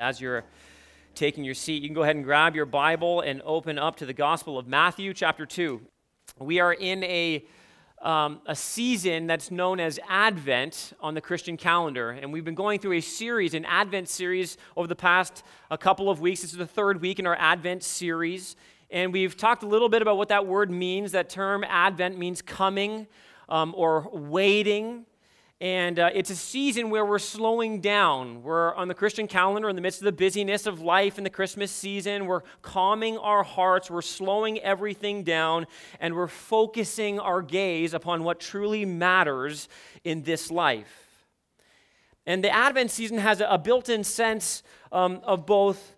As you're taking your seat, you can go ahead and grab your Bible and open up to the Gospel of Matthew, chapter 2. We are in a, um, a season that's known as Advent on the Christian calendar. And we've been going through a series, an Advent series, over the past a couple of weeks. This is the third week in our Advent series. And we've talked a little bit about what that word means. That term, Advent, means coming um, or waiting. And uh, it's a season where we're slowing down. We're on the Christian calendar in the midst of the busyness of life in the Christmas season. We're calming our hearts. We're slowing everything down. And we're focusing our gaze upon what truly matters in this life. And the Advent season has a built in sense um, of both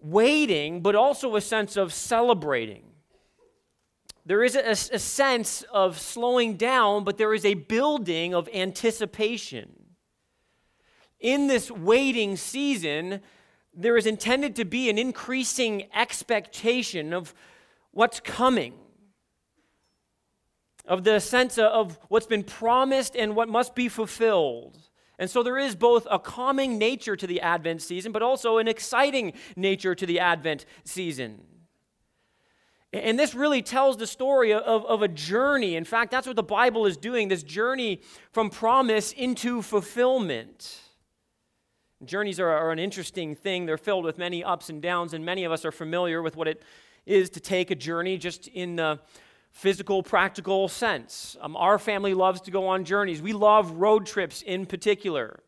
waiting, but also a sense of celebrating there is a, a, sense of slowing down, but there is a building of anticipation. In this waiting season, there is intended to be an increasing expectation of what's coming, of the sense of what's been promised and what must be fulfilled. And so there is both a calming nature to the Advent season, but also an exciting nature to the Advent season. And this really tells the story of, of a journey. In fact, that's what the Bible is doing this journey from promise into fulfillment. Journeys are, are, an interesting thing. They're filled with many ups and downs, and many of us are familiar with what it is to take a journey just in the physical, practical sense. Um, our family loves to go on journeys. We love road trips in particular.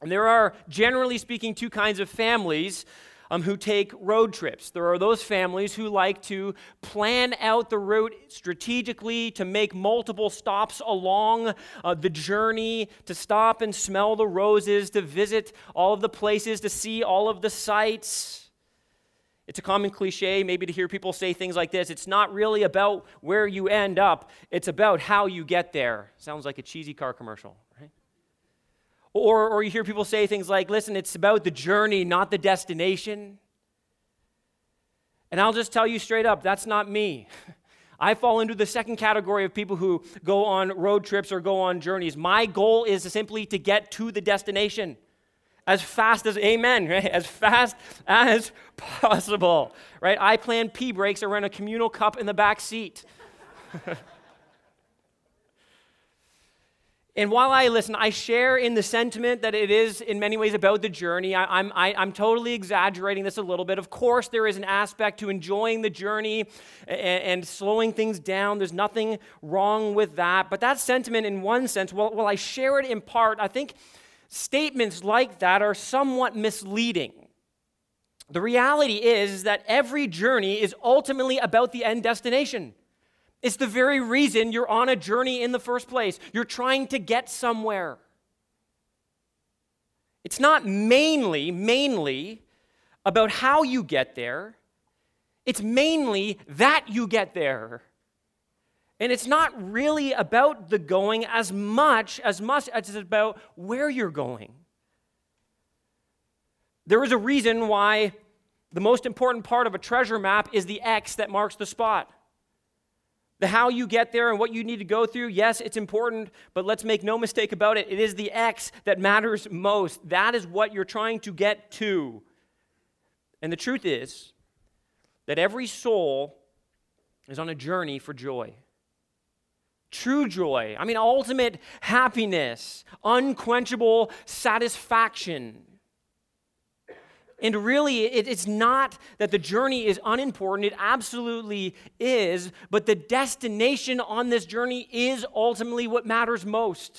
And there are, generally speaking, two kinds of families um, who take road trips. There are those families who like to plan out the route strategically to make multiple stops along uh, the journey, to stop and smell the roses, to visit all of the places, to see all of the sights. It's a common cliche, maybe, to hear people say things like this. It's not really about where you end up, it's about how you get there. Sounds like a cheesy car commercial? Or, or you hear people say things like, listen, it's about the journey, not the destination. And I'll just tell you straight up, that's not me. I fall into the second category of people who go on road trips or go on journeys. My goal is simply to get to the destination as fast as amen right? as fast as possible right i plan pee breaks around a communal cup in the back seat And while I listen, I share in the sentiment that it is in many ways about the journey. I, I'm, I, am totally exaggerating this a little bit. Of course, there is an aspect to enjoying the journey and, and slowing things down. There's nothing wrong with that. But that sentiment, in one sense, well, well, I share it in part. I think statements like that are somewhat misleading. The reality is that every journey is ultimately about the end destination. It's the very reason you're on a journey in the first place. You're trying to get somewhere. It's not mainly, mainly about how you get there. It's mainly that you get there. And it's not really about the going as much as much as it's about where you're going. There is a reason why the most important part of a treasure map is the X that marks the spot. The how you get there and what you need to go through, yes, it's important, but let's make no mistake about it. It is the X that matters most. That is what you're trying to get to. And the truth is that every soul is on a journey for joy. True joy, I mean, ultimate happiness, unquenchable satisfaction. And really, it, it's not that the journey is unimportant, it absolutely is, but the destination on this journey is ultimately what matters most.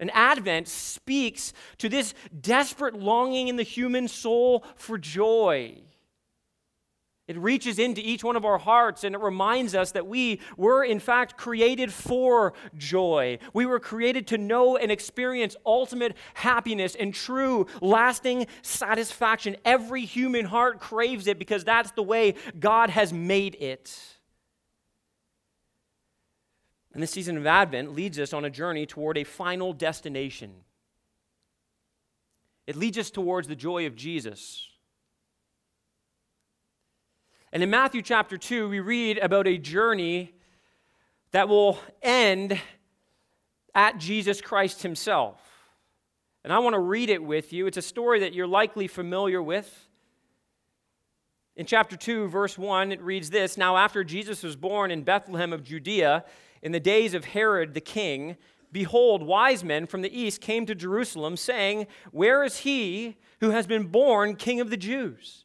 And Advent speaks to this desperate longing in the human soul for joy. It reaches into each one of our hearts and it reminds us that we were, in fact, created for joy. We were created to know and experience ultimate happiness and true, lasting satisfaction. Every human heart craves it because that's the way God has made it. And this season of Advent leads us on a journey toward a final destination. It leads us towards the joy of Jesus. And in Matthew chapter 2, we read about a journey that will end at Jesus Christ himself. And I want to read it with you. It's a story that you're likely familiar with. In chapter 2, verse 1, it reads this Now, after Jesus was born in Bethlehem of Judea, in the days of Herod the king, behold, wise men from the east came to Jerusalem, saying, Where is he who has been born king of the Jews?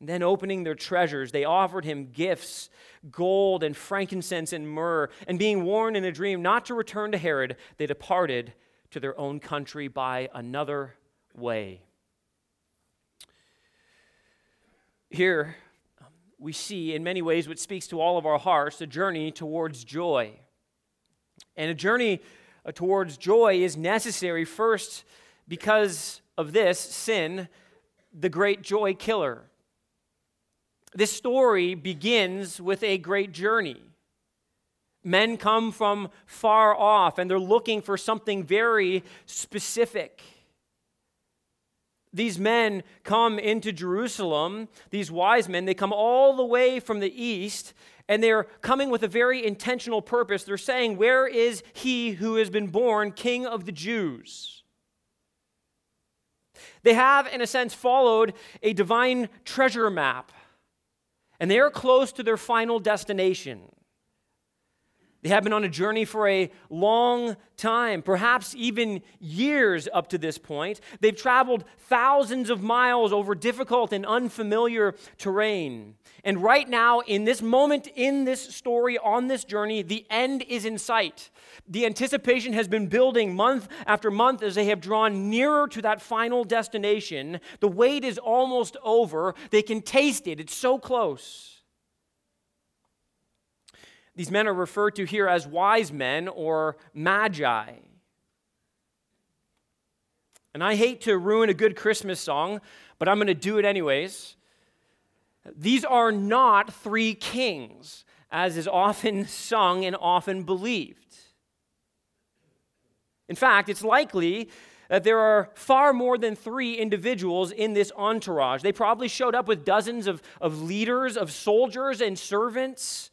Then, opening their treasures, they offered him gifts gold and frankincense and myrrh. And being warned in a dream not to return to Herod, they departed to their own country by another way. Here, we see in many ways what speaks to all of our hearts a journey towards joy. And a journey uh, towards joy is necessary first because of this sin, the great joy killer. This story begins with a great journey. Men come from far off and they're looking for something very specific. These men come into Jerusalem, these wise men, they come all the way from the east, and they're coming with a very intentional purpose. They're saying, Where is he who has been born king of the Jews? They have, in a sense, followed a divine treasure map, and they are close to their final destination. They have been on a journey for a long time, perhaps even years up to this point. They've traveled thousands of miles over difficult and unfamiliar terrain. And right now, in this moment, in this story, on this journey, the end is in sight. The anticipation has been building month after month as they have drawn nearer to that final destination. The wait is almost over. They can taste it, it's so close. These men are referred to here as wise men or magi. And I hate to ruin a good Christmas song, but I'm going to do it anyways. These are not three kings, as is often sung and often believed. In fact, it's likely that there are far more than three individuals in this entourage. They probably showed up with dozens of, of leaders, of soldiers, and servants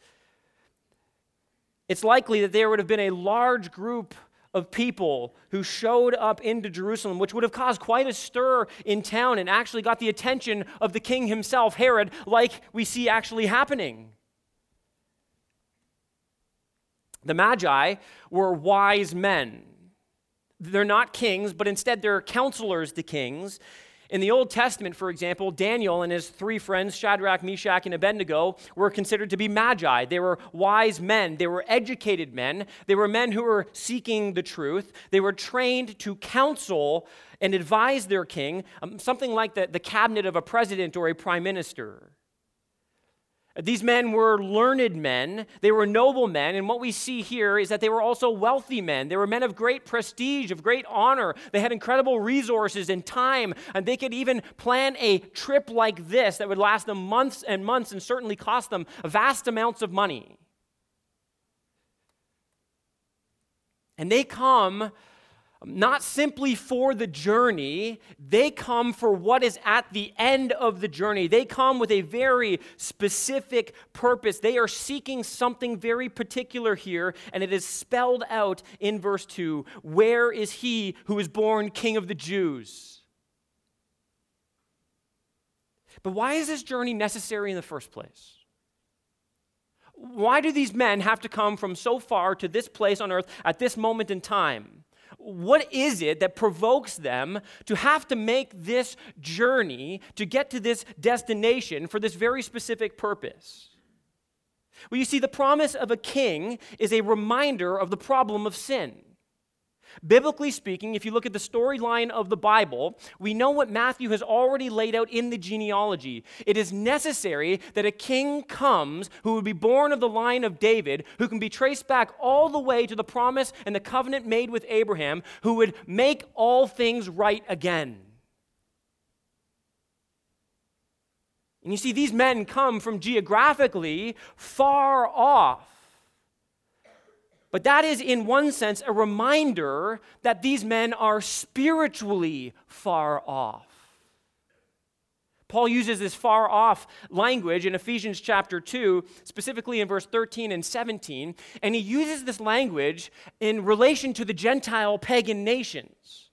it's likely that there would have been a large group of people who showed up into Jerusalem, which would have caused quite a stir in town and actually got the attention of the king himself, Herod, like we see actually happening. The Magi were wise men. They're not kings, but instead they're counselors to kings. In the Old Testament, for example, Daniel and his three friends, Shadrach, Meshach, and Abednego, were considered to be magi. They were wise men. They were educated men. They were men who were seeking the truth. They were trained to counsel and advise their king, um, something like the, the cabinet of a president or a prime minister. These men were learned men, they were noble men, and what we see here is that they were also wealthy men. They were men of great prestige, of great honor. They had incredible resources and time, and they could even plan a trip like this that would last them months and months and certainly cost them vast amounts of money. And they come not simply for the journey, they come for what is at the end of the journey. They come with a very specific purpose. They are seeking something very particular here, and it is spelled out in verse 2 Where is he who is born King of the Jews? But why is this journey necessary in the first place? Why do these men have to come from so far to this place on earth at this moment in time? What is it that provokes them to have to make this journey to get to this destination for this very specific purpose? Well, you see, the promise of a king is a reminder of the problem of sin. Biblically speaking, if you look at the storyline of the Bible, we know what Matthew has already laid out in the genealogy. It is necessary that a king comes who would be born of the line of David, who can be traced back all the way to the promise and the covenant made with Abraham, who would make all things right again. And you see, these men come from geographically far off. But that is, in one sense, a reminder that these men are spiritually far off. Paul uses this far off language in Ephesians chapter 2, specifically in verse 13 and 17, and he uses this language in relation to the Gentile pagan nations.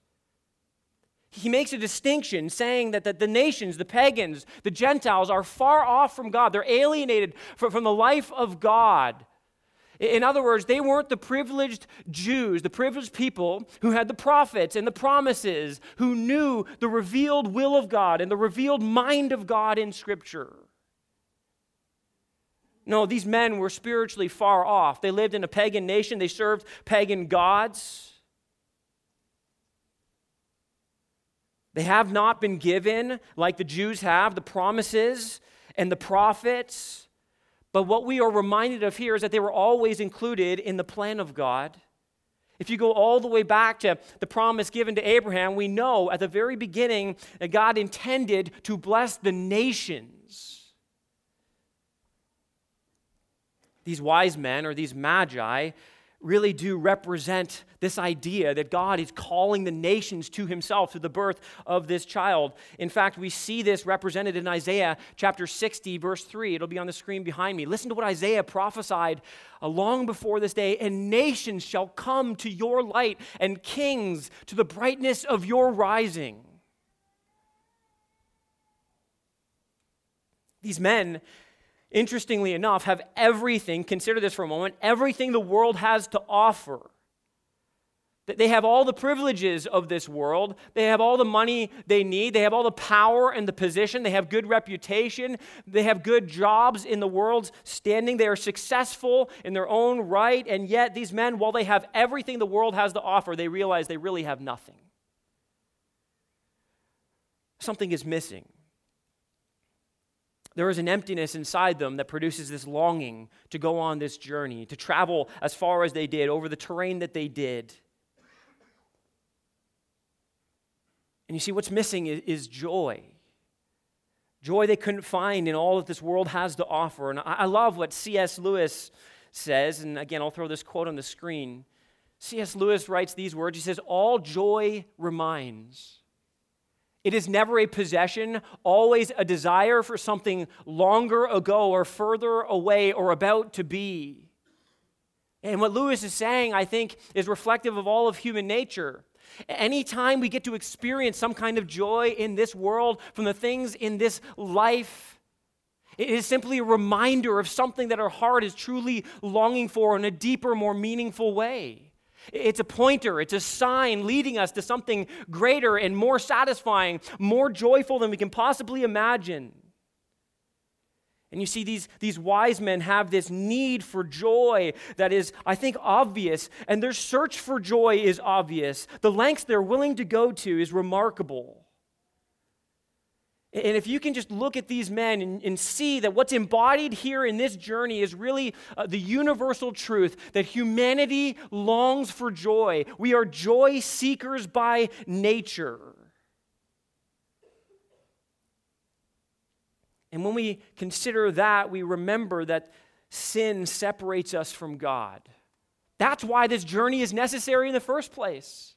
He makes a distinction saying that, the nations, the pagans, the Gentiles are far off from God. They're alienated from, from the life of God. In other words, they weren't the privileged Jews, the privileged people who had the prophets and the promises, who knew the revealed will of God and the revealed mind of God in Scripture. No, these men were spiritually far off. They lived in a pagan nation, they served pagan gods. They have not been given, like the Jews have, the promises and the prophets but what we are reminded of here is that they were always included in the plan of God. If you go all the way back to the promise given to Abraham, we know at the very beginning that God intended to bless the nations. These wise men or these magi really do represent this idea that God is calling the nations to himself through the birth of this child. In fact, we see this represented in Isaiah chapter 60, verse 3. It'll be on the screen behind me. Listen to what Isaiah prophesied long before this day and nations shall come to your light, and kings to the brightness of your rising. These men interestingly enough, have everything, consider this for a moment, everything the world has to offer. They have all the privileges of this world. They have all the money they need. They have all the power and the position. They have good reputation. They have good jobs in the world's standing. They are successful in their own right. And yet, these men, while they have everything the world has to offer, they realize they really have nothing. Something is missing. There is an emptiness inside them that produces this longing to go on this journey, to travel as far as they did, over the terrain that they did. And you see, what's missing is, is joy. Joy they couldn't find in all that this world has to offer. And I, I love what C.S. Lewis says, and again, I'll throw this quote on the screen. C.S. Lewis writes these words He says, All joy reminds it is never a possession, always a desire for something longer ago or further away or about to be. And what Lewis is saying, I think, is reflective of all of human nature. Anytime we get to experience some kind of joy in this world from the things in this life, it is simply a reminder of something that our heart is truly longing for in a deeper, more meaningful way. It's a pointer, it's a sign leading us to something greater and more satisfying, more joyful than we can possibly imagine. And you see, these, these wise men have this need for joy that is, I think, obvious, and their search for joy is obvious. The lengths they're willing to go to is remarkable. And if you can just look at these men and, and see that what's embodied here in this journey is really uh, the universal truth that humanity longs for joy. We are joy seekers by nature. And when we consider that, we remember that sin separates us from God. That's why this journey is necessary in the first place.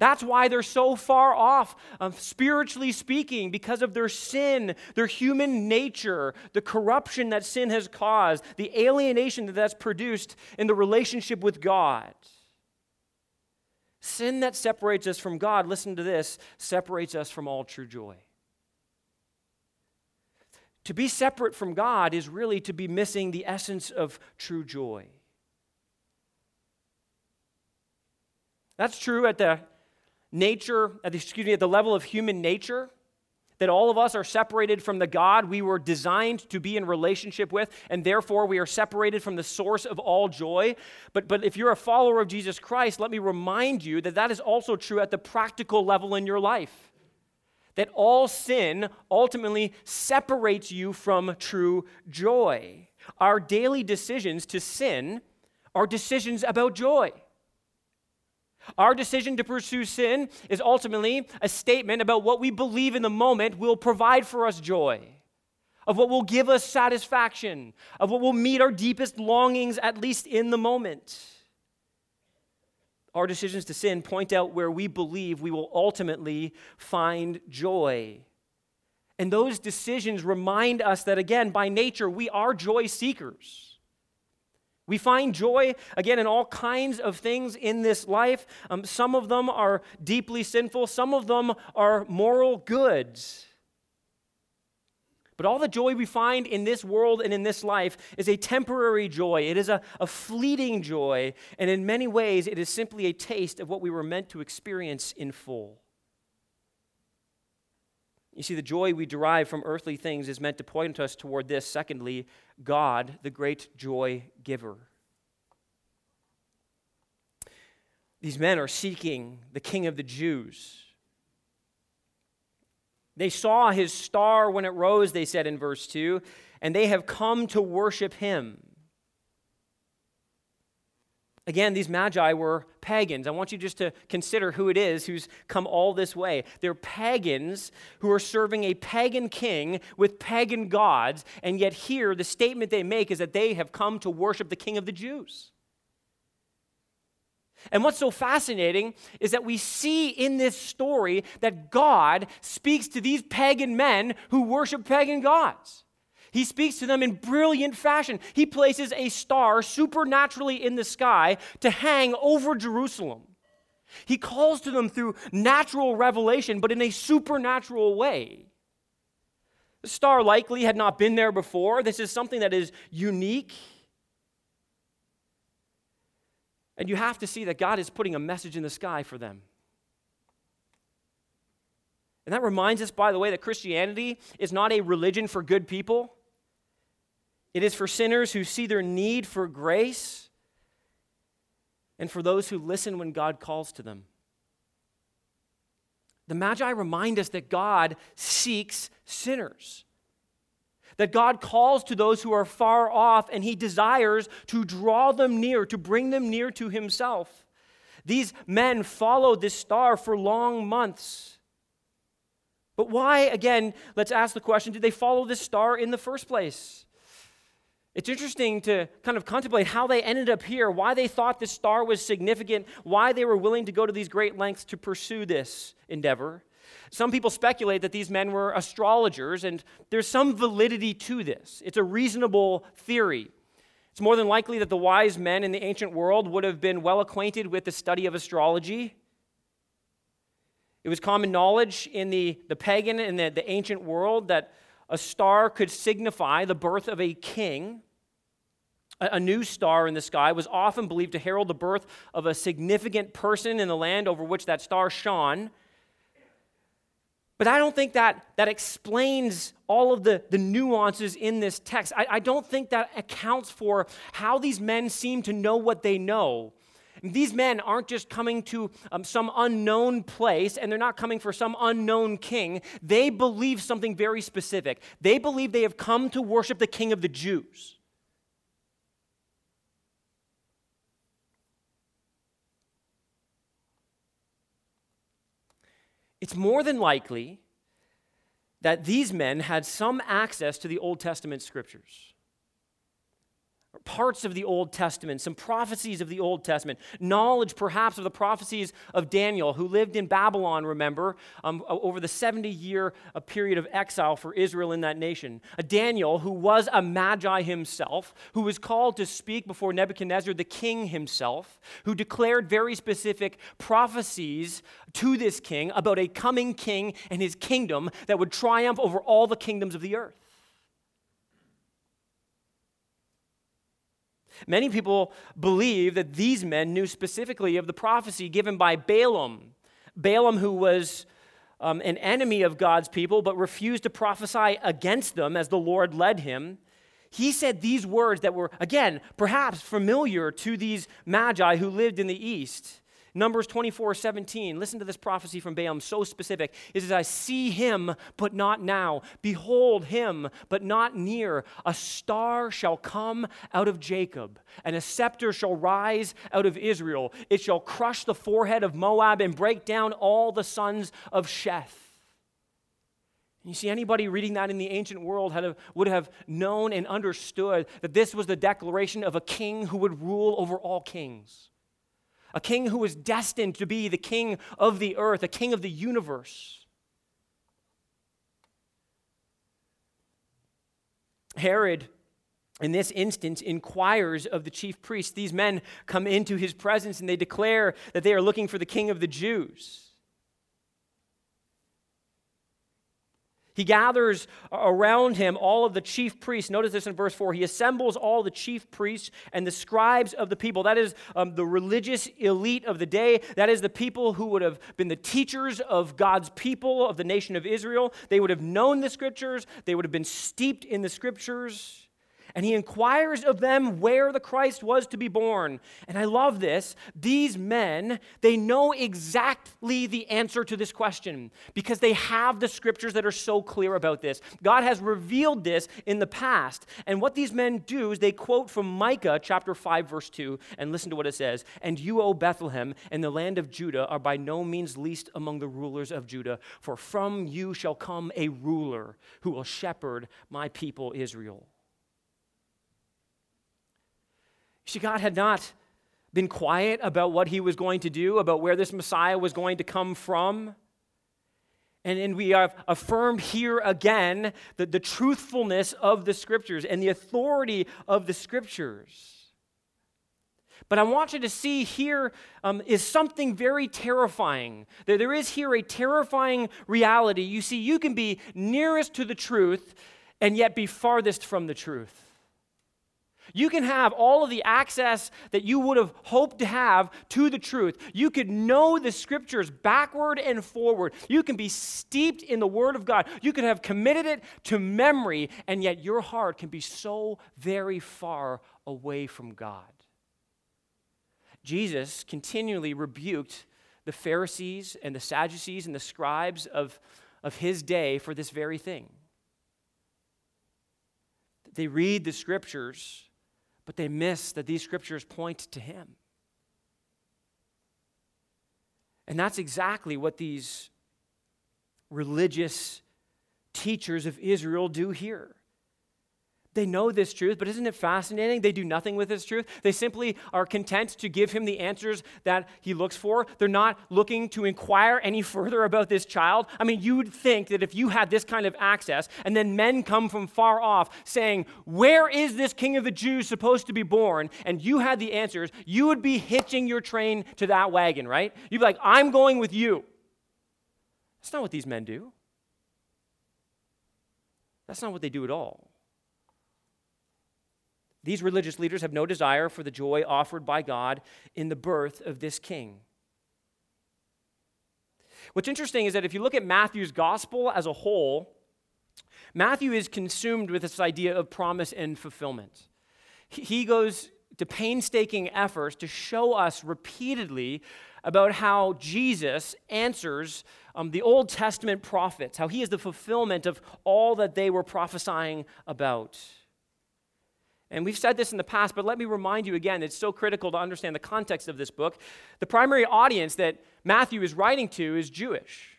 That's why they're so far off, um, spiritually speaking, because of their sin, their human nature, the corruption that sin has caused, the alienation that that's produced in the relationship with God. Sin that separates us from God, listen to this, separates us from all true joy. To be separate from God is really to be missing the essence of true joy. That's true at the nature, excuse me, at the level of human nature, that all of us are separated from the God we were designed to be in relationship with, and therefore we are separated from the source of all joy. But, but if you're a follower of Jesus Christ, let me remind you that that is also true at the practical level in your life. That all sin ultimately separates you from true joy. Our daily decisions to sin are decisions about joy. Our decision to pursue sin is ultimately a statement about what we believe in the moment will provide for us joy, of what will give us satisfaction, of what will meet our deepest longings, at least in the moment. Our decisions to sin point out where we believe we will ultimately find joy. And those decisions remind us that, again, by nature, we are joy seekers. We find joy, again, in all kinds of things in this life. Um, some of them are deeply sinful, some of them are moral goods. But all the joy we find in this world and in this life is a temporary joy. It is a, a fleeting joy. And in many ways, it is simply a taste of what we were meant to experience in full. You see, the joy we derive from earthly things is meant to point us toward this. Secondly, God, the great joy giver. These men are seeking the King of the Jews. They saw his star when it rose, they said in verse 2, and they have come to worship him. Again, these magi were pagans. I want you just to consider who it is who's come all this way. They're pagans who are serving a pagan king with pagan gods, and yet here the statement they make is that they have come to worship the king of the Jews. And what's so fascinating is that we see in this story that God speaks to these pagan men who worship pagan gods. He speaks to them in brilliant fashion. He places a star supernaturally in the sky to hang over Jerusalem. He calls to them through natural revelation, but in a supernatural way. The star likely had not been there before. This is something that is unique. And you have to see that God is putting a message in the sky for them. And that reminds us, by the way, that Christianity is not a religion for good people. It is for sinners who see their need for grace and for those who listen when God calls to them. The Magi remind us that God seeks sinners, that God calls to those who are far off, and He desires to draw them near, to bring them near to Himself. These men followed this star for long months. But why, again, let's ask the question did they follow this star in the first place? It's interesting to kind of contemplate how they ended up here, why they thought this star was significant, why they were willing to go to these great lengths to pursue this endeavor. Some people speculate that these men were astrologers, and there's some validity to this. It's a reasonable theory. It's more than likely that the wise men in the ancient world would have been well acquainted with the study of astrology. It was common knowledge in the, the pagan and the, the ancient world that a star could signify the birth of a king. A new star in the sky was often believed to herald the birth of a significant person in the land over which that star shone. But I don't think that, that explains all of the, the nuances in this text. I, I don't think that accounts for how these men seem to know what they know. These men aren't just coming to um, some unknown place and they're not coming for some unknown king. They believe something very specific. They believe they have come to worship the king of the Jews. It's more than likely that these men had some access to the Old Testament scriptures. Parts of the Old Testament, some prophecies of the Old Testament, knowledge perhaps of the prophecies of Daniel, who lived in Babylon, remember, um, over the 70 year uh, period of exile for Israel in that nation. A Daniel who was a magi himself, who was called to speak before Nebuchadnezzar, the king himself, who declared very specific prophecies to this king about a coming king and his kingdom that would triumph over all the kingdoms of the earth. Many people believe that these men knew specifically of the prophecy given by Balaam. Balaam, who was um, an enemy of God's people but refused to prophesy against them as the Lord led him. He said these words that were, again, perhaps familiar to these magi who lived in the east. Numbers 24, 17. Listen to this prophecy from Balaam, so specific. It says, I see him, but not now. Behold him, but not near. A star shall come out of Jacob, and a scepter shall rise out of Israel. It shall crush the forehead of Moab and break down all the sons of Sheth. You see, anybody reading that in the ancient world would have known and understood that this was the declaration of a king who would rule over all kings a king who was destined to be the king of the earth, a king of the universe. Herod, in this instance, inquires of the chief priests. These men come into his presence and they declare that they are looking for the king of the Jews. He gathers around him all of the chief priests. Notice this in verse 4. He assembles all the chief priests and the scribes of the people. That is um, the religious elite of the day. That is the people who would have been the teachers of God's people, of the nation of Israel. They would have known the scriptures, they would have been steeped in the scriptures and he inquires of them where the Christ was to be born. And I love this. These men, they know exactly the answer to this question because they have the scriptures that are so clear about this. God has revealed this in the past. And what these men do is they quote from Micah chapter 5 verse 2 and listen to what it says. And you, O Bethlehem, in the land of Judah are by no means least among the rulers of Judah, for from you shall come a ruler who will shepherd my people Israel. See, God had not been quiet about what he was going to do, about where this Messiah was going to come from. And, and we have affirmed here again the, the truthfulness of the scriptures and the authority of the scriptures. But I want you to see here um, is something very terrifying. There, there is here a terrifying reality. You see, you can be nearest to the truth and yet be farthest from the truth. You can have all of the access that you would have hoped to have to the truth. You could know the scriptures backward and forward. You can be steeped in the Word of God. You could have committed it to memory, and yet your heart can be so very far away from God. Jesus continually rebuked the Pharisees and the Sadducees and the scribes of, of his day for this very thing. They read the scriptures but they miss that these scriptures point to him. And that's exactly what these religious teachers of Israel do here. They know this truth, but isn't it fascinating? They do nothing with this truth. They simply are content to give him the answers that he looks for. They're not looking to inquire any further about this child. I mean, you would think that if you had this kind of access, and then men come from far off saying, Where is this king of the Jews supposed to be born? And you had the answers, you would be hitching your train to that wagon, right? You'd be like, I'm going with you. That's not what these men do. That's not what they do at all. These religious leaders have no desire for the joy offered by God in the birth of this king. What's interesting is that if you look at Matthew's gospel as a whole, Matthew is consumed with this idea of promise and fulfillment. He goes to painstaking efforts to show us repeatedly about how Jesus answers um, the Old Testament prophets, how he is the fulfillment of all that they were prophesying about. And we've said this in the past, but let me remind you again, it's so critical to understand the context of this book. The primary audience that Matthew is writing to is Jewish.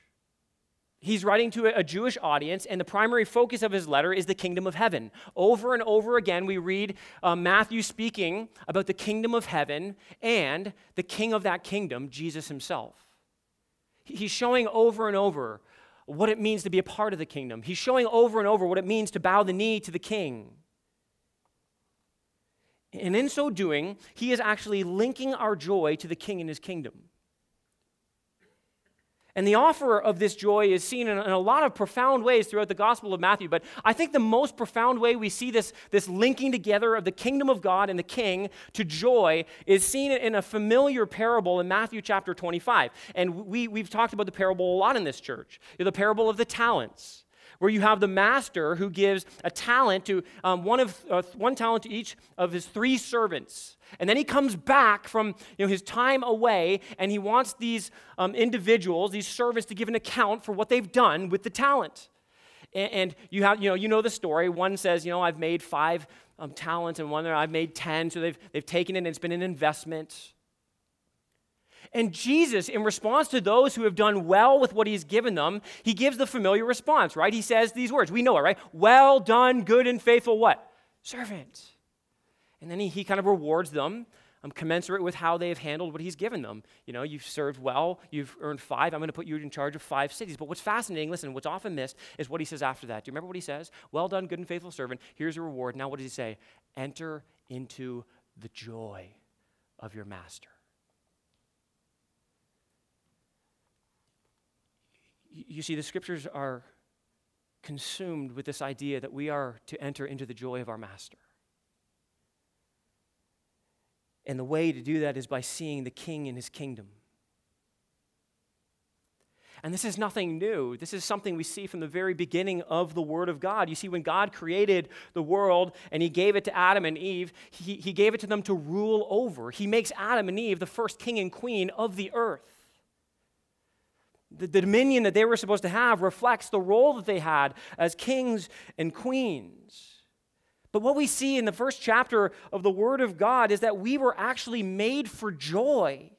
He's writing to a Jewish audience, and the primary focus of his letter is the kingdom of heaven. Over and over again, we read uh, Matthew speaking about the kingdom of heaven and the king of that kingdom, Jesus himself. He's showing over and over what it means to be a part of the kingdom. He's showing over and over what it means to bow the knee to the king. And in so doing, he is actually linking our joy to the king and his kingdom. And the offer of this joy is seen in, a lot of profound ways throughout the Gospel of Matthew. But I think the most profound way we see this, this linking together of the kingdom of God and the king to joy is seen in a familiar parable in Matthew chapter 25. And we, we've talked about the parable a lot in this church the parable of the talents where you have the master who gives a talent to um, one of uh, one talent to each of his three servants. And then he comes back from you know, his time away and he wants these um, individuals these servants to give an account for what they've done with the talent. And, and, you have you know you know the story. One says you know i've made five um, talents and one i've made ten so they've, they've taken it and it's been an investment and Jesus, in response to those who have done well with what he's given them, he gives the familiar response, right? He says these words. We know it, right? Well done, good and faithful what? Servant. And then he, he kind of rewards them um, commensurate with how they have handled what he's given them. You know, you've served well, you've earned five, I'm going to put you in charge of five cities. But what's fascinating, listen, what's often missed is what he says after that. Do you remember what he says? Well done, good and faithful servant. Here's your reward. Now, what does he say? Enter into the joy of your master. You see, the scriptures are consumed with this idea that we are to enter into the joy of our master. And the way to do that is by seeing the king in his kingdom. And this is nothing new. This is something we see from the very beginning of the Word of God. You see, when God created the world and He gave it to Adam and Eve, He, he gave it to them to rule over. He makes Adam and Eve the first king and queen of the earth. The, the dominion that they were supposed to have reflects the role that they had as kings and queens. But what we see in the first chapter of the Word of God is that we were actually made for joy.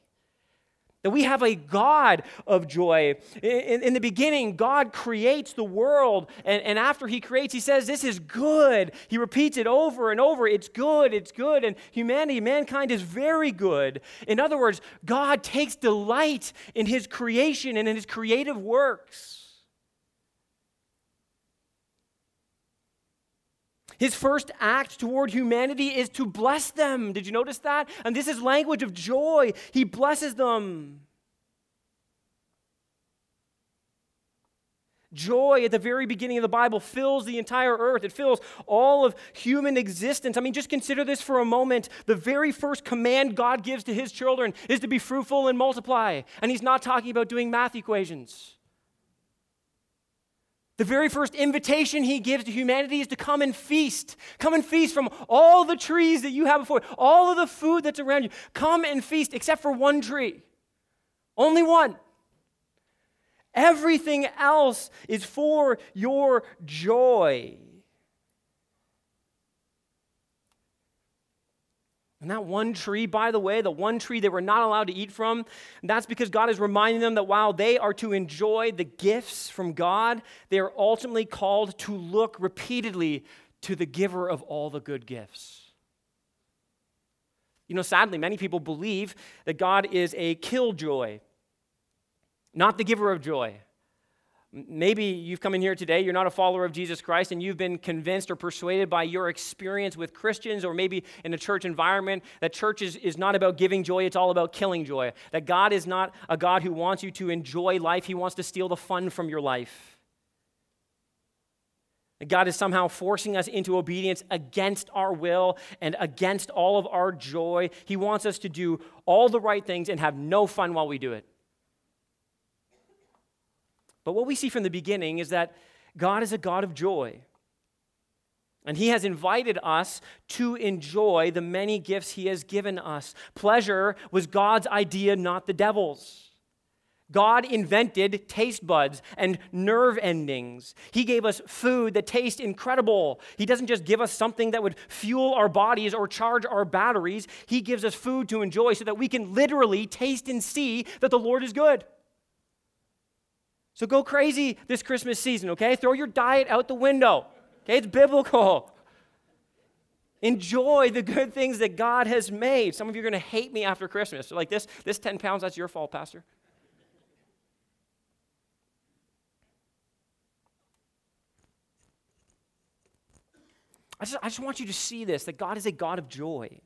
That we have a God of joy. In, in, the beginning, God creates the world, and, and after He creates, He says, This is good. He repeats it over and over. It's good, it's good. And humanity, mankind is very good. In other words, God takes delight in His creation and in His creative works. His first act toward humanity is to bless them. Did you notice that? And this is language of joy. He blesses them. Joy at the very beginning of the Bible fills the entire earth. It fills all of human existence. I mean, just consider this for a moment. The very first command God gives to his children is to be fruitful and multiply. And he's not talking about doing math equations. The very first invitation he gives to humanity is to come and feast. Come and feast from all the trees that you have before, you, all of the food that's around you. Come and feast, except for one tree. Only one. Everything else is for your joy. And that one tree, by the way, the one tree they were not allowed to eat from, that's because God is reminding them that while they are to enjoy the gifts from God, they are ultimately called to look repeatedly to the giver of all the good gifts. You know, sadly, many people believe that God is a killjoy, not the giver of joy. Maybe you've come in here today, you're not a follower of Jesus Christ, and you've been convinced or persuaded by your experience with Christians or maybe in a church environment that church is, is not about giving joy, it's all about killing joy. That God is not a God who wants you to enjoy life, He wants to steal the fun from your life. That God is somehow forcing us into obedience against our will and against all of our joy. He wants us to do all the right things and have no fun while we do it. But what we see from the beginning is that God is a God of joy. And He has invited us to enjoy the many gifts He has given us. Pleasure was God's idea, not the devil's. God invented taste buds and nerve endings. He gave us food that tastes incredible. He doesn't just give us something that would fuel our bodies or charge our batteries. He gives us food to enjoy so that we can literally taste and see that the Lord is good. So go crazy this Christmas season, okay? Throw your diet out the window, okay? It's biblical. Enjoy the good things that God has made. Some of you are going to hate me after Christmas. like this, this 10 pounds, that's your fault, Pastor. I just, I just want you to see this that God is a God of joy.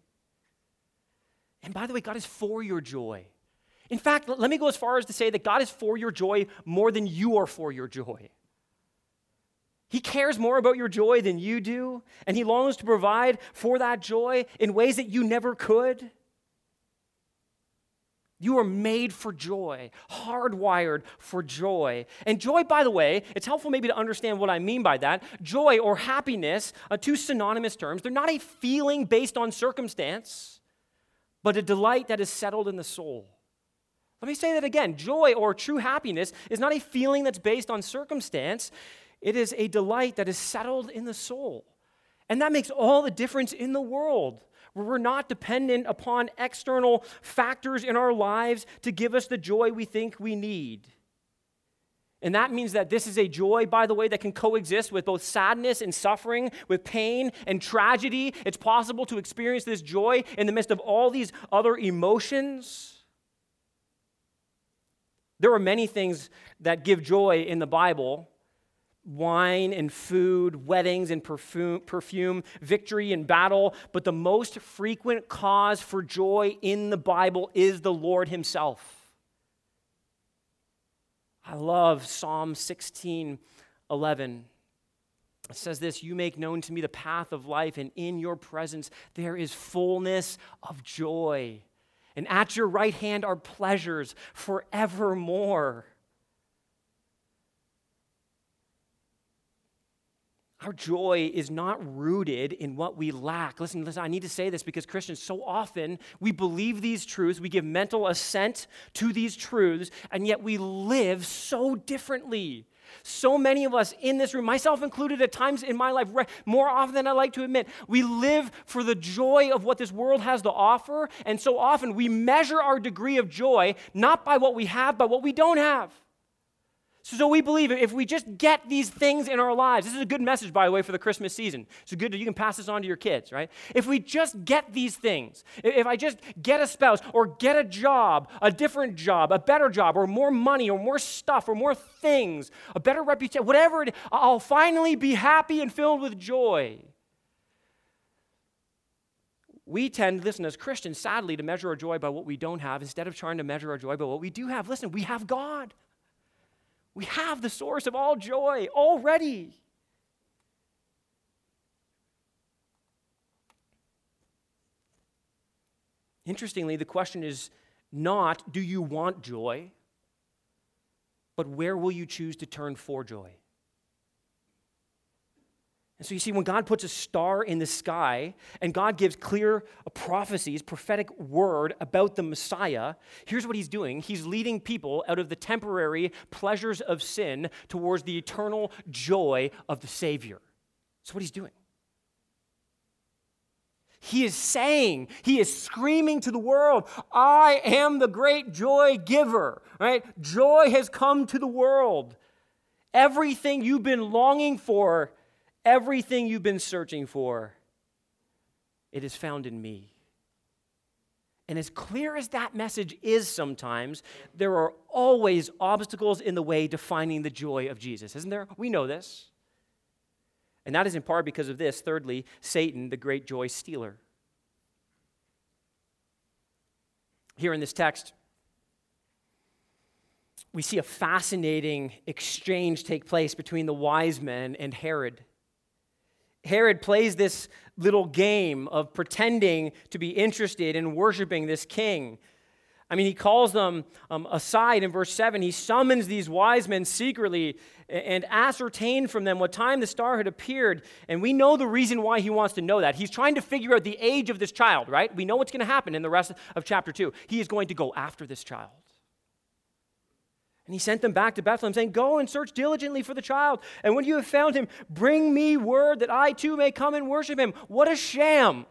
And by the way, God is for your joy. In fact, let me go as far as to say that God is for your joy more than you are for your joy. He cares more about your joy than you do, and He longs to provide for that joy in ways that you never could. You are made for joy, hardwired for joy. And joy, by the way, it's helpful maybe to understand what I mean by that. Joy or happiness, uh, two synonymous terms, they're not a feeling based on circumstance, but a delight that is settled in the soul. Let me say that again. Joy or true happiness is not a feeling that's based on circumstance, it is a delight that is settled in the soul. And that makes all the difference in the world. We're not dependent upon external factors in our lives to give us the joy we think we need. And that means that this is a joy, by the way, that can coexist with both sadness and suffering, with pain and tragedy. It's possible to experience this joy in the midst of all these other emotions. There are many things that give joy in the Bible wine and food, weddings and perfume, perfume, victory and battle, but the most frequent cause for joy in the Bible is the Lord Himself. I love Psalm 16 11. It says this You make known to me the path of life, and in your presence there is fullness of joy. And at your right hand are pleasures forevermore. Our joy is not rooted in what we lack. Listen, listen, I need to say this because Christians, so often we believe these truths, we give mental assent to these truths, and yet we live so differently. So many of us in this room, myself included at times in my life, more often than I like to admit, we live for the joy of what this world has to offer, and so often we measure our degree of joy not by what we have, but what we don't have. So we believe if we just get these things in our lives, this is a good message, by the way, for the Christmas season. So good you can pass this on to your kids, right? If we just get these things, if I just get a spouse or get a job, a different job, a better job, or more money, or more stuff, or more things, a better reputation, whatever it is, I'll finally be happy and filled with joy. We tend, listen, as Christians, sadly, to measure our joy by what we don't have instead of trying to measure our joy by what we do have. Listen, we have God. We have the source of all joy already. Interestingly, the question is not, do you want joy? But where will you choose to turn for joy? And so you see, when God puts a star in the sky and God gives clear prophecies, prophetic word about the Messiah, here's what he's doing. He's leading people out of the temporary pleasures of sin towards the eternal joy of the Savior. That's what he's doing. He is saying, he is screaming to the world, I am the great joy giver, right? Joy has come to the world. Everything you've been longing for Everything you've been searching for, it is found in me. And as clear as that message is sometimes, there are always obstacles in the way to finding the joy of Jesus, isn't there? We know this. And that is in part because of this. Thirdly, Satan, the great joy stealer. Here in this text, we see a fascinating exchange take place between the wise men and Herod. Herod plays this little game of pretending to be interested in worshiping this king. I mean, he calls them um, aside in verse 7. He summons these wise men secretly and ascertained from them what time the star had appeared. And we know the reason why he wants to know that. He's trying to figure out the age of this child, right? We know what's going to happen in the rest of chapter 2. He is going to go after this child. And he sent them back to Bethlehem, saying, Go and search diligently for the child. And when you have found him, bring me word that I too may come and worship him. What a sham!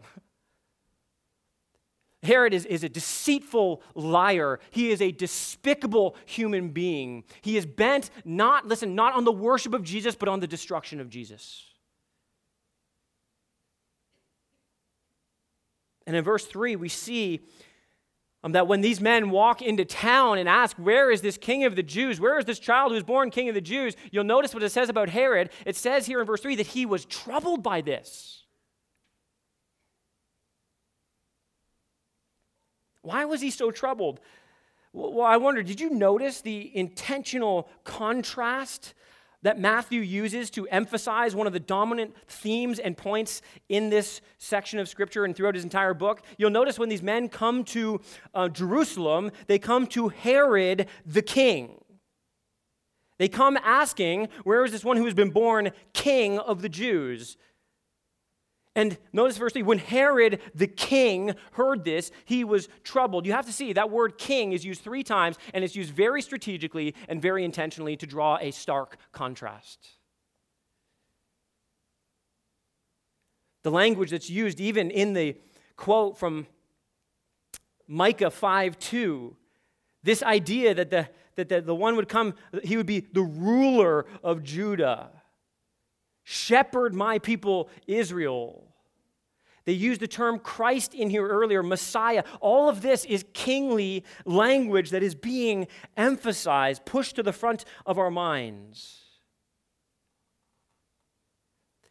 Herod is, is a deceitful liar. He is a despicable human being. He is bent not, listen, not on the worship of Jesus, but on the destruction of Jesus. And in verse 3, we see um, that when these men walk into town and ask, Where is this king of the Jews? Where is this child who was born king of the Jews? You'll notice what it says about Herod. It says here in verse 3 that he was troubled by this. Why was he so troubled? Well, I wonder, did you notice the intentional contrast that Matthew uses to emphasize one of the dominant themes and points in this section of Scripture and throughout his entire book? You'll notice when these men come to uh, Jerusalem, they come to Herod the king. They come asking, Where is this one who has been born king of the Jews? And notice verse 3 when Herod the king heard this, he was troubled. You have to see that word king is used three times, and it's used very strategically and very intentionally to draw a stark contrast. The language that's used even in the quote from Micah 5 2, this idea that the, that the, the one would come, he would be the ruler of Judah. Shepherd my people Israel. They used the term Christ in here earlier, Messiah. All of this is kingly language that is being emphasized, pushed to the front of our minds.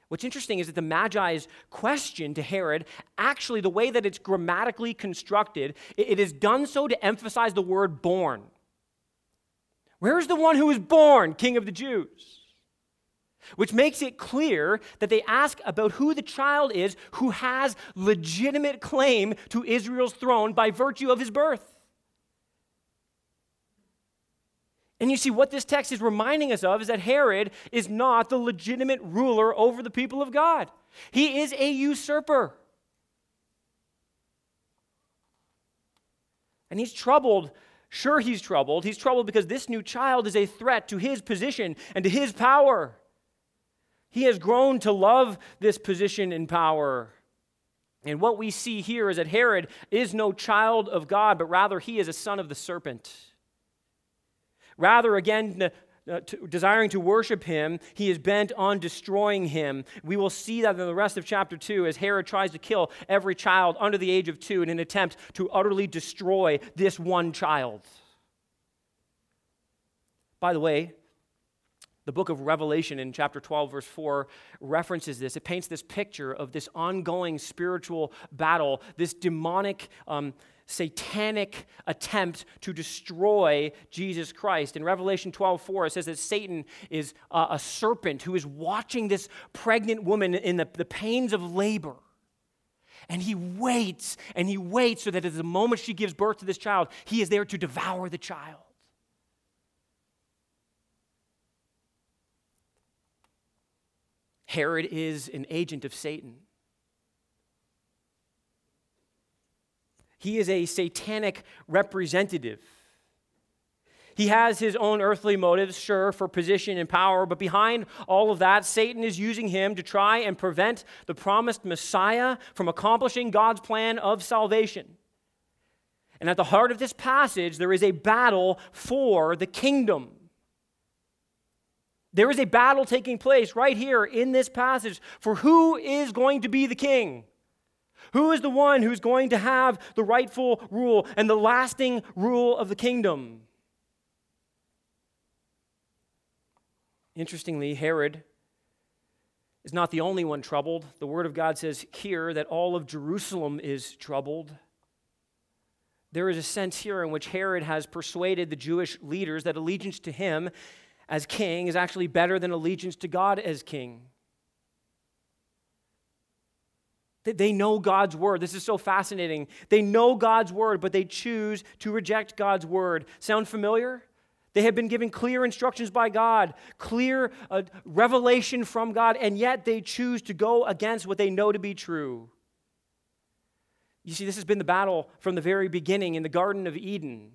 What's interesting is that the Magi's question to Herod, actually, the way that it's grammatically constructed, it is done so to emphasize the word born. Where's the one who was born, King of the Jews? Which makes it clear that they ask about who the child is who has legitimate claim to Israel's throne by virtue of his birth. And you see, what this text is reminding us of is that Herod is not the legitimate ruler over the people of God, he is a usurper. And he's troubled. Sure, he's troubled. He's troubled because this new child is a threat to his position and to his power. He has grown to love this position and power. And what we see here is that Herod is no child of God, but rather he is a son of the serpent. Rather, again, uh, to, desiring to worship him, he is bent on destroying him. We will see that in the rest of chapter 2 as Herod tries to kill every child under the age of two in an attempt to utterly destroy this one child. By the way, the book of Revelation in chapter 12, verse 4, references this. It paints this picture of this ongoing spiritual battle, this demonic, um, satanic attempt to destroy Jesus Christ. In Revelation 12, 4, it says that Satan is uh, a serpent who is watching this pregnant woman in the, the pains of labor. And he waits and he waits so that at the moment she gives birth to this child, he is there to devour the child. Herod is an agent of Satan. He is a satanic representative. He has his own earthly motives, sure, for position and power, but behind all of that, Satan is using him to try and prevent the promised Messiah from accomplishing God's plan of salvation. And at the heart of this passage, there is a battle for the kingdom. There is a battle taking place right here in this passage for who is going to be the king. Who is the one who's going to have the rightful rule and the lasting rule of the kingdom? Interestingly, Herod is not the only one troubled. The Word of God says here that all of Jerusalem is troubled. There is a sense here in which Herod has persuaded the Jewish leaders that allegiance to him as king is actually better than allegiance to God as king. They know God's word. This is so fascinating. They know God's word, but they choose to reject God's word. Sound familiar? They have been given clear instructions by God, clear uh, revelation from God, and yet they choose to go against what they know to be true. You see, this has been the battle from the very beginning in the Garden of Eden.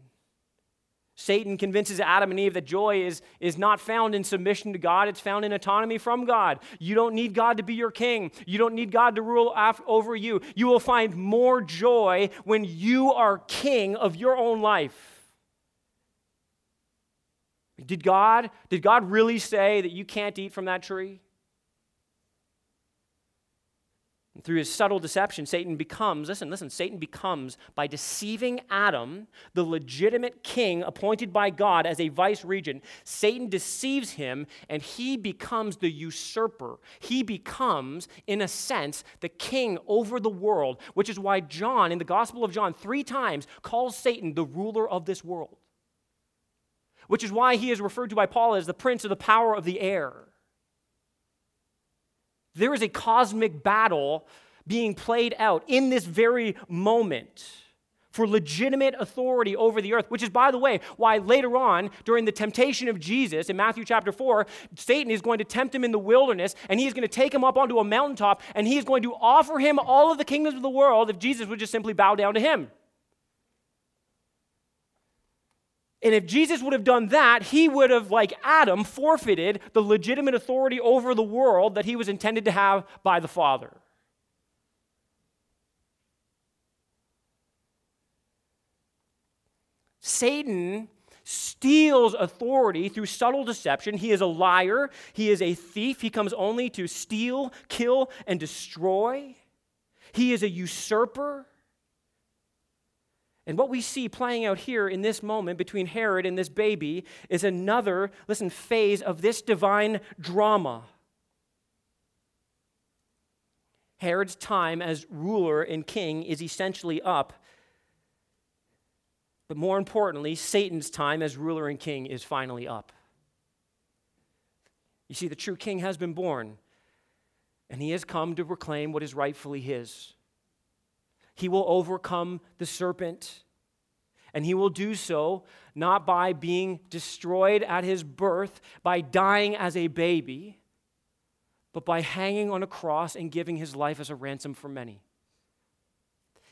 Satan convinces Adam and Eve that joy is, is not found in submission to God, it's found in autonomy from God. You don't need God to be your king, you don't need God to rule af- over you. You will find more joy when you are king of your own life. Did God, did God really say that you can't eat from that tree? And through his subtle deception, Satan becomes, listen, listen, Satan becomes, by deceiving Adam, the legitimate king appointed by God as a vice regent. Satan deceives him and he becomes the usurper. He becomes, in a sense, the king over the world, which is why John, in the Gospel of John, three times calls Satan the ruler of this world. Which is why he is referred to by Paul as the prince of the power of the air. There is a cosmic battle being played out in this very moment for legitimate authority over the earth, which is, by the way, why later on, during the temptation of Jesus in Matthew chapter 4, Satan is going to tempt him in the wilderness and he is going to take him up onto a mountaintop and he is going to offer him all of the kingdoms of the world if Jesus would just simply bow down to him. And if Jesus would have done that, he would have, like Adam, forfeited the legitimate authority over the world that he was intended to have by the Father. Satan steals authority through subtle deception. He is a liar, he is a thief. He comes only to steal, kill, and destroy. He is a usurper. And what we see playing out here in this moment between Herod and this baby is another, listen, phase of this divine drama. Herod's time as ruler and king is essentially up. But more importantly, Satan's time as ruler and king is finally up. You see, the true king has been born, and he has come to reclaim what is rightfully his. He will overcome the serpent. And he will do so not by being destroyed at his birth, by dying as a baby, but by hanging on a cross and giving his life as a ransom for many.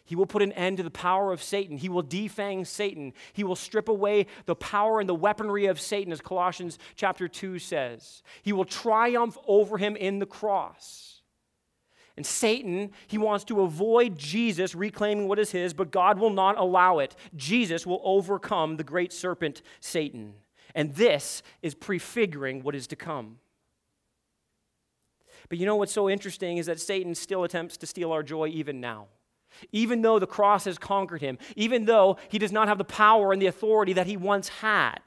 He will put an end to the power of Satan. He will defang Satan. He will strip away the power and the weaponry of Satan, as Colossians chapter 2 says. He will triumph over him in the cross. And Satan, he wants to avoid Jesus reclaiming what is his, but God will not allow it. Jesus will overcome the great serpent, Satan. And this is prefiguring what is to come. But you know what's so interesting is that Satan still attempts to steal our joy even now. Even though the cross has conquered him, even though he does not have the power and the authority that he once had,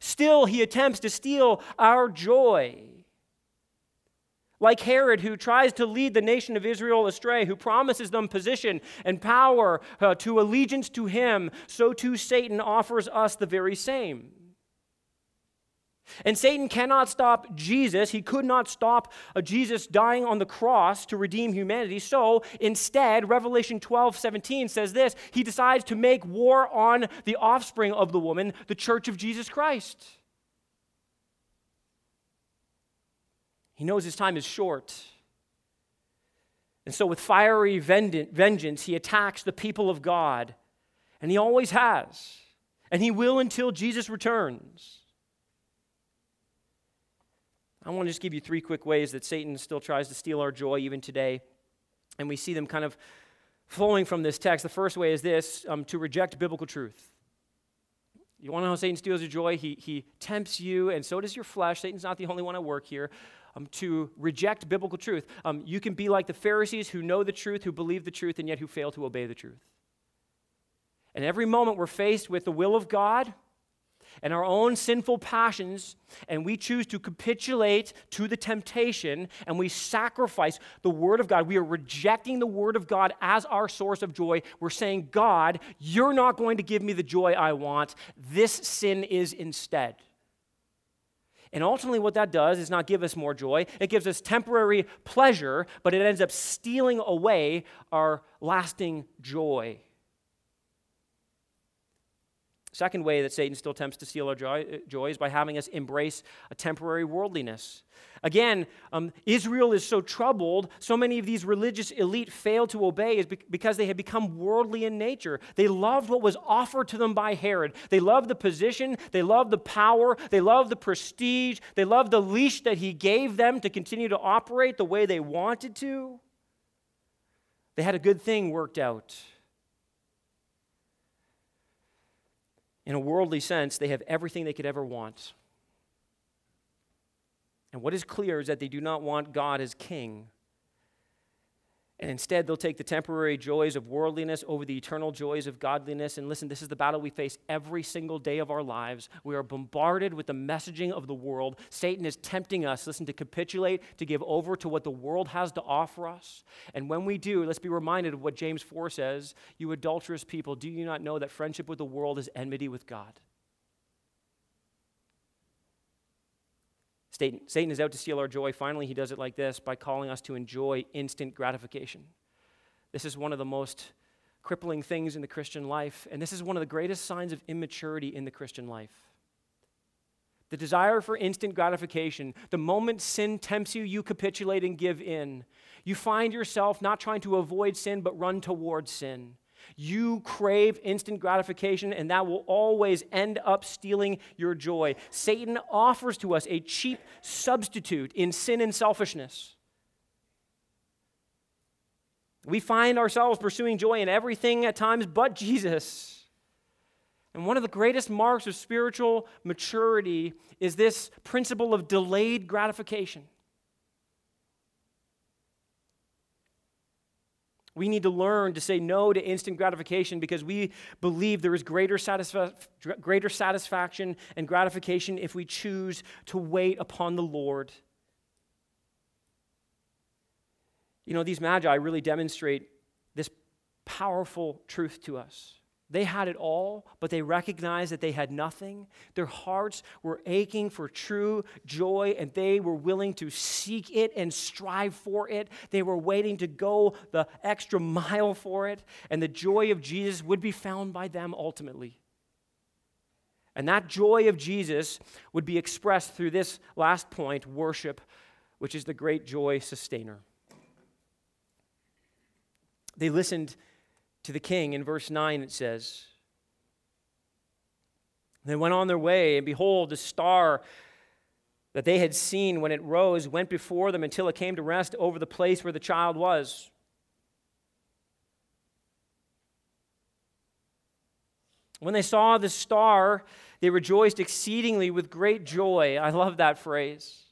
still he attempts to steal our joy. Like Herod, who tries to lead the nation of Israel astray, who promises them position and power uh, to allegiance to him, so too Satan offers us the very same. And Satan cannot stop Jesus. He could not stop uh, Jesus dying on the cross to redeem humanity. So instead, Revelation 12 17 says this He decides to make war on the offspring of the woman, the church of Jesus Christ. He knows his time is short. And so, with fiery vengeance, he attacks the people of God. And he always has. And he will until Jesus returns. I want to just give you three quick ways that Satan still tries to steal our joy even today. And we see them kind of flowing from this text. The first way is this um, to reject biblical truth. You want to know how Satan steals your joy? He, he tempts you, and so does your flesh. Satan's not the only one at work here um, to reject biblical truth. Um, you can be like the Pharisees who know the truth, who believe the truth, and yet who fail to obey the truth. And every moment we're faced with the will of God and our own sinful passions, and we choose to capitulate to the temptation and we sacrifice the Word of God. We are rejecting the Word of God as our source of joy. We're saying, God, you're not going to give me the joy I want. This sin is instead. And ultimately, what that does is not give us more joy. It gives us temporary pleasure, but it ends up stealing away our lasting joy. Second way that Satan still tempts to steal our joy, uh, joy is by having us embrace a temporary worldliness. Again, um, Israel is so troubled, so many of these religious elite fail to obey is because they had become worldly in nature. They loved what was offered to them by Herod. They loved the position, they loved the power, they loved the prestige, they loved the leash that he gave them to continue to operate the way they wanted to. They had a good thing worked out. In a worldly sense, they have everything they could ever want. And what is clear is that they do not want God as king. And instead, they'll take the temporary joys of worldliness over the eternal joys of godliness. And listen, this is the battle we face every single day of our lives. We are bombarded with the messaging of the world. Satan is tempting us, listen, to capitulate, to give over to what the world has to offer us. And when we do, let's be reminded of what James 4 says You adulterous people, do you not know that friendship with the world is enmity with God? Satan, Satan is out to steal our joy. Finally, he does it like this by calling us to enjoy instant gratification. This is one of the most crippling things in the Christian life, and this is one of the greatest signs of immaturity in the Christian life. The desire for instant gratification, the moment sin tempts you, you capitulate and give in. You find yourself not trying to avoid sin, but run towards sin. You crave instant gratification, and that will always end up stealing your joy. Satan offers to us a cheap substitute in sin and selfishness. We find ourselves pursuing joy in everything at times but Jesus. And one of the greatest marks of spiritual maturity is this principle of delayed gratification. We need to learn to say no to instant gratification because we believe there is greater, greater satisfaction and gratification if we choose to wait upon the Lord. You know, these magi really demonstrate this powerful truth to us. They had it all, but they recognized that they had nothing. Their hearts were aching for true joy, and they were willing to seek it and strive for it. They were waiting to go the extra mile for it, and the joy of Jesus would be found by them ultimately. And that joy of Jesus would be expressed through this last point worship, which is the great joy sustainer. They listened to the king. In verse 9, it says, They went on their way, and behold, the star that they had seen when it rose went before them until it came to rest over the place where the child was. When they saw the star, they rejoiced exceedingly with great joy. I love that phrase.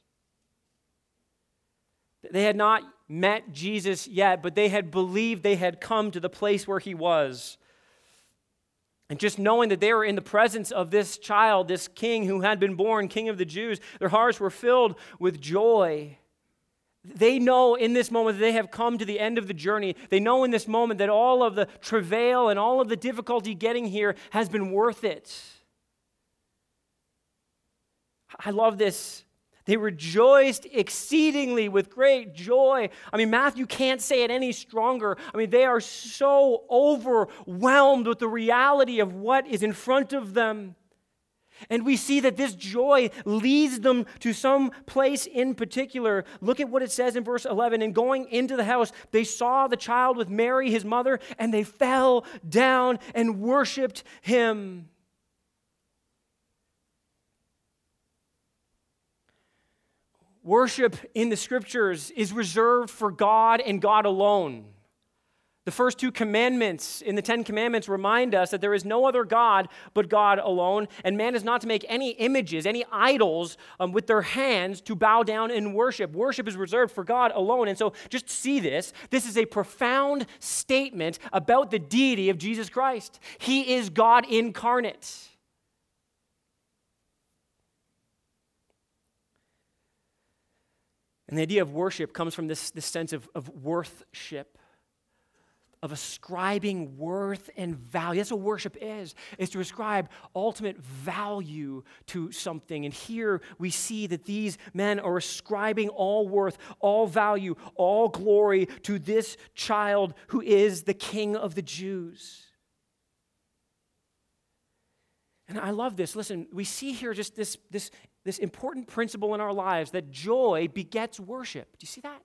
They had not met Jesus yet, but they had believed they had come to the place where he was. And just knowing that they were in the presence of this child, this king who had been born, king of the Jews, their hearts were filled with joy. They know in this moment that they have come to the end of the journey. They know in this moment that all of the travail and all of the difficulty getting here has been worth it. I love this they rejoiced exceedingly with great joy. I mean, Matthew can't say it any stronger. I mean, they are so overwhelmed with the reality of what is in front of them. And we see that this joy leads them to some place in particular. Look at what it says in verse 11. And going into the house, they saw the child with Mary, his mother, and they fell down and worshiped him. Worship in the scriptures is reserved for God and God alone. The first two commandments in the Ten Commandments remind us that there is no other God but God alone, and man is not to make any images, any idols um, with their hands to bow down and worship. Worship is reserved for God alone. And so just see this. This is a profound statement about the deity of Jesus Christ. He is God incarnate. And the idea of worship comes from this, this sense of, of worthship, of ascribing worth and value. That's what worship is, is to ascribe ultimate value to something. And here we see that these men are ascribing all worth, all value, all glory to this child who is the king of the Jews. And I love this. Listen, we see here just this, this, this important principle in our lives that joy begets worship. Do you see that?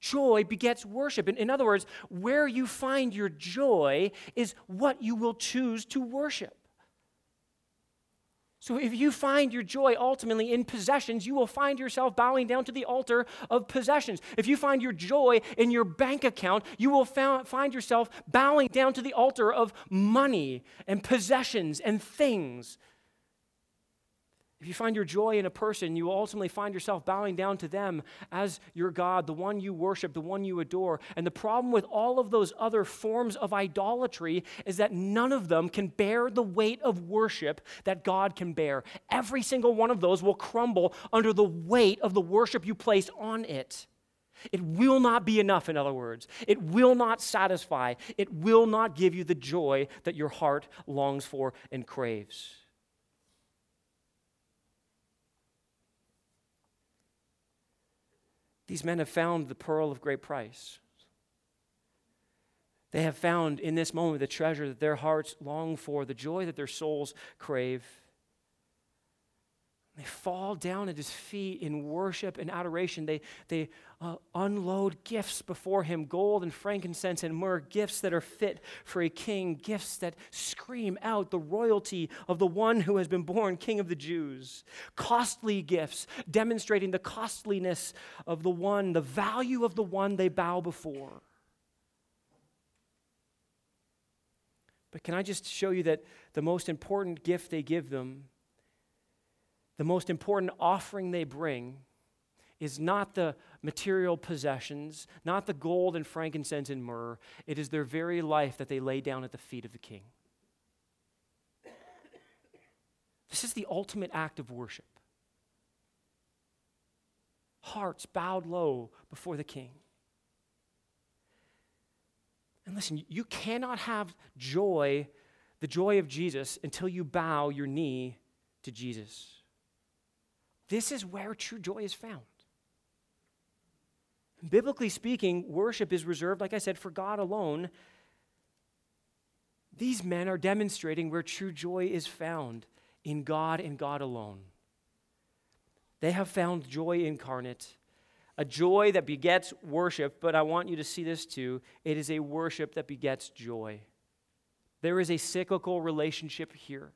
Joy begets worship. In, in other words, where you find your joy is what you will choose to worship. So if you find your joy ultimately in possessions, you will find yourself bowing down to the altar of possessions. If you find your joy in your bank account, you will find yourself bowing down to the altar of money and possessions and things. If you find your joy in a person, you will ultimately find yourself bowing down to them as your God, the one you worship, the one you adore. And the problem with all of those other forms of idolatry is that none of them can bear the weight of worship that God can bear. Every single one of those will crumble under the weight of the worship you place on it. It will not be enough, in other words. It will not satisfy. It will not give you the joy that your heart longs for and craves. These men have found the pearl of great price. They have found in this moment the treasure that their hearts long for, the joy that their souls crave. They fall down at his feet in worship and adoration. They, they uh, unload gifts before him gold and frankincense and myrrh, gifts that are fit for a king, gifts that scream out the royalty of the one who has been born king of the Jews. Costly gifts demonstrating the costliness of the one, the value of the one they bow before. But can I just show you that the most important gift they give them? The most important offering they bring is not the material possessions, not the gold and frankincense and myrrh. It is their very life that they lay down at the feet of the king. This is the ultimate act of worship. Hearts bowed low before the king. And listen, you cannot have joy, the joy of Jesus, until you bow your knee to Jesus. This is where true joy is found. Biblically speaking, worship is reserved, like I said, for God alone. These men are demonstrating where true joy is found in God and God alone. They have found joy incarnate, a joy that begets worship, but I want you to see this too. It is a worship that begets joy. There is a cyclical relationship here.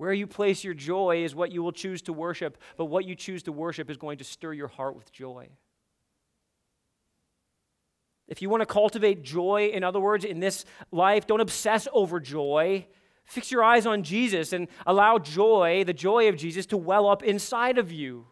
Where you place your joy is what you will choose to worship, but what you choose to worship is going to stir your heart with joy. If you want to cultivate joy, in other words, in this life, don't obsess over joy. Fix your eyes on Jesus and allow joy, the joy of Jesus, to well up inside of you.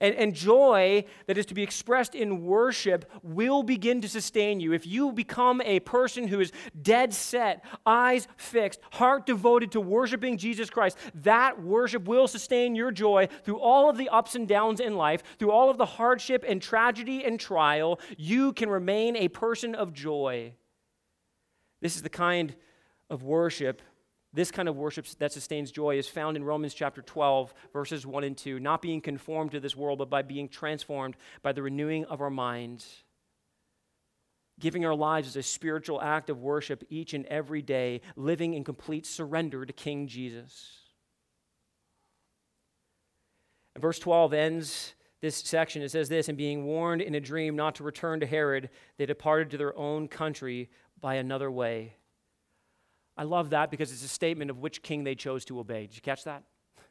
And, and joy that is to be expressed in worship will begin to sustain you. If you become a person who is dead set, eyes fixed, heart devoted to worshiping Jesus Christ, that worship will sustain your joy through all of the ups and downs in life, through all of the hardship and tragedy and trial. You can remain a person of joy. This is the kind of worship this kind of worship that sustains joy is found in Romans chapter 12, verses 1 and 2. Not being conformed to this world, but by being transformed by the renewing of our minds. Giving our lives as a spiritual act of worship each and every day, living in complete surrender to King Jesus. And verse 12 ends this section. It says this And being warned in a dream not to return to Herod, they departed to their own country by another way. I love that because it's a statement of which king they chose to obey. Did you catch that?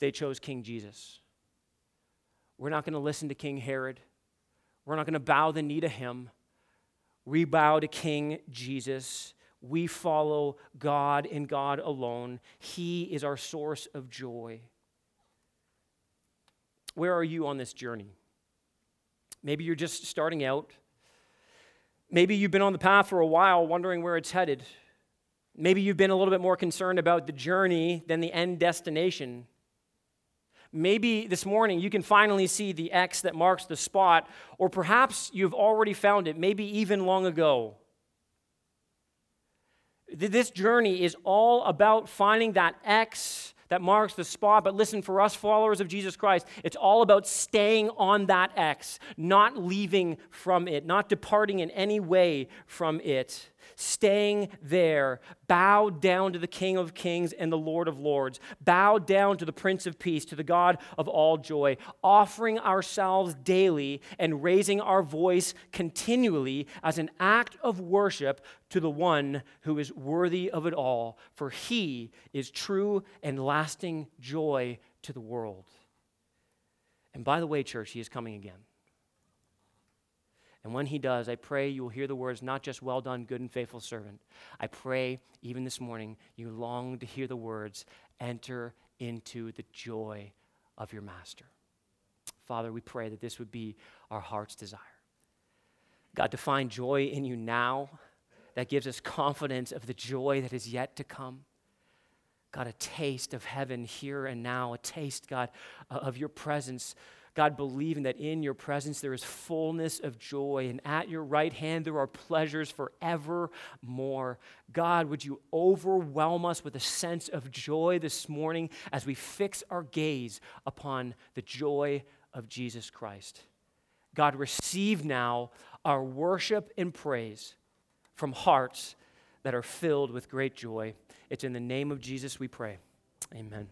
They chose King Jesus. We're not going to listen to King Herod. We're not going to bow the knee to him. We bow to King Jesus. We follow God and God alone. He is our source of joy. Where are you on this journey? Maybe you're just starting out. Maybe you've been on the path for a while wondering where it's headed. Maybe you've been a little bit more concerned about the journey than the end destination. Maybe this morning you can finally see the X that marks the spot, or perhaps you've already found it, maybe even long ago. This journey is all about finding that X that marks the spot. But listen, for us followers of Jesus Christ, it's all about staying on that X, not leaving from it, not departing in any way from it. Staying there, bowed down to the King of Kings and the Lord of Lords, bowed down to the Prince of Peace, to the God of all joy, offering ourselves daily and raising our voice continually as an act of worship to the one who is worthy of it all, for he is true and lasting joy to the world. And by the way, church, he is coming again. And when he does, I pray you will hear the words, not just well done, good and faithful servant. I pray, even this morning, you long to hear the words, enter into the joy of your master. Father, we pray that this would be our heart's desire. God, to find joy in you now, that gives us confidence of the joy that is yet to come. God, a taste of heaven here and now, a taste, God, of your presence God, believing that in your presence there is fullness of joy, and at your right hand there are pleasures forevermore. God, would you overwhelm us with a sense of joy this morning as we fix our gaze upon the joy of Jesus Christ? God, receive now our worship and praise from hearts that are filled with great joy. It's in the name of Jesus we pray. Amen.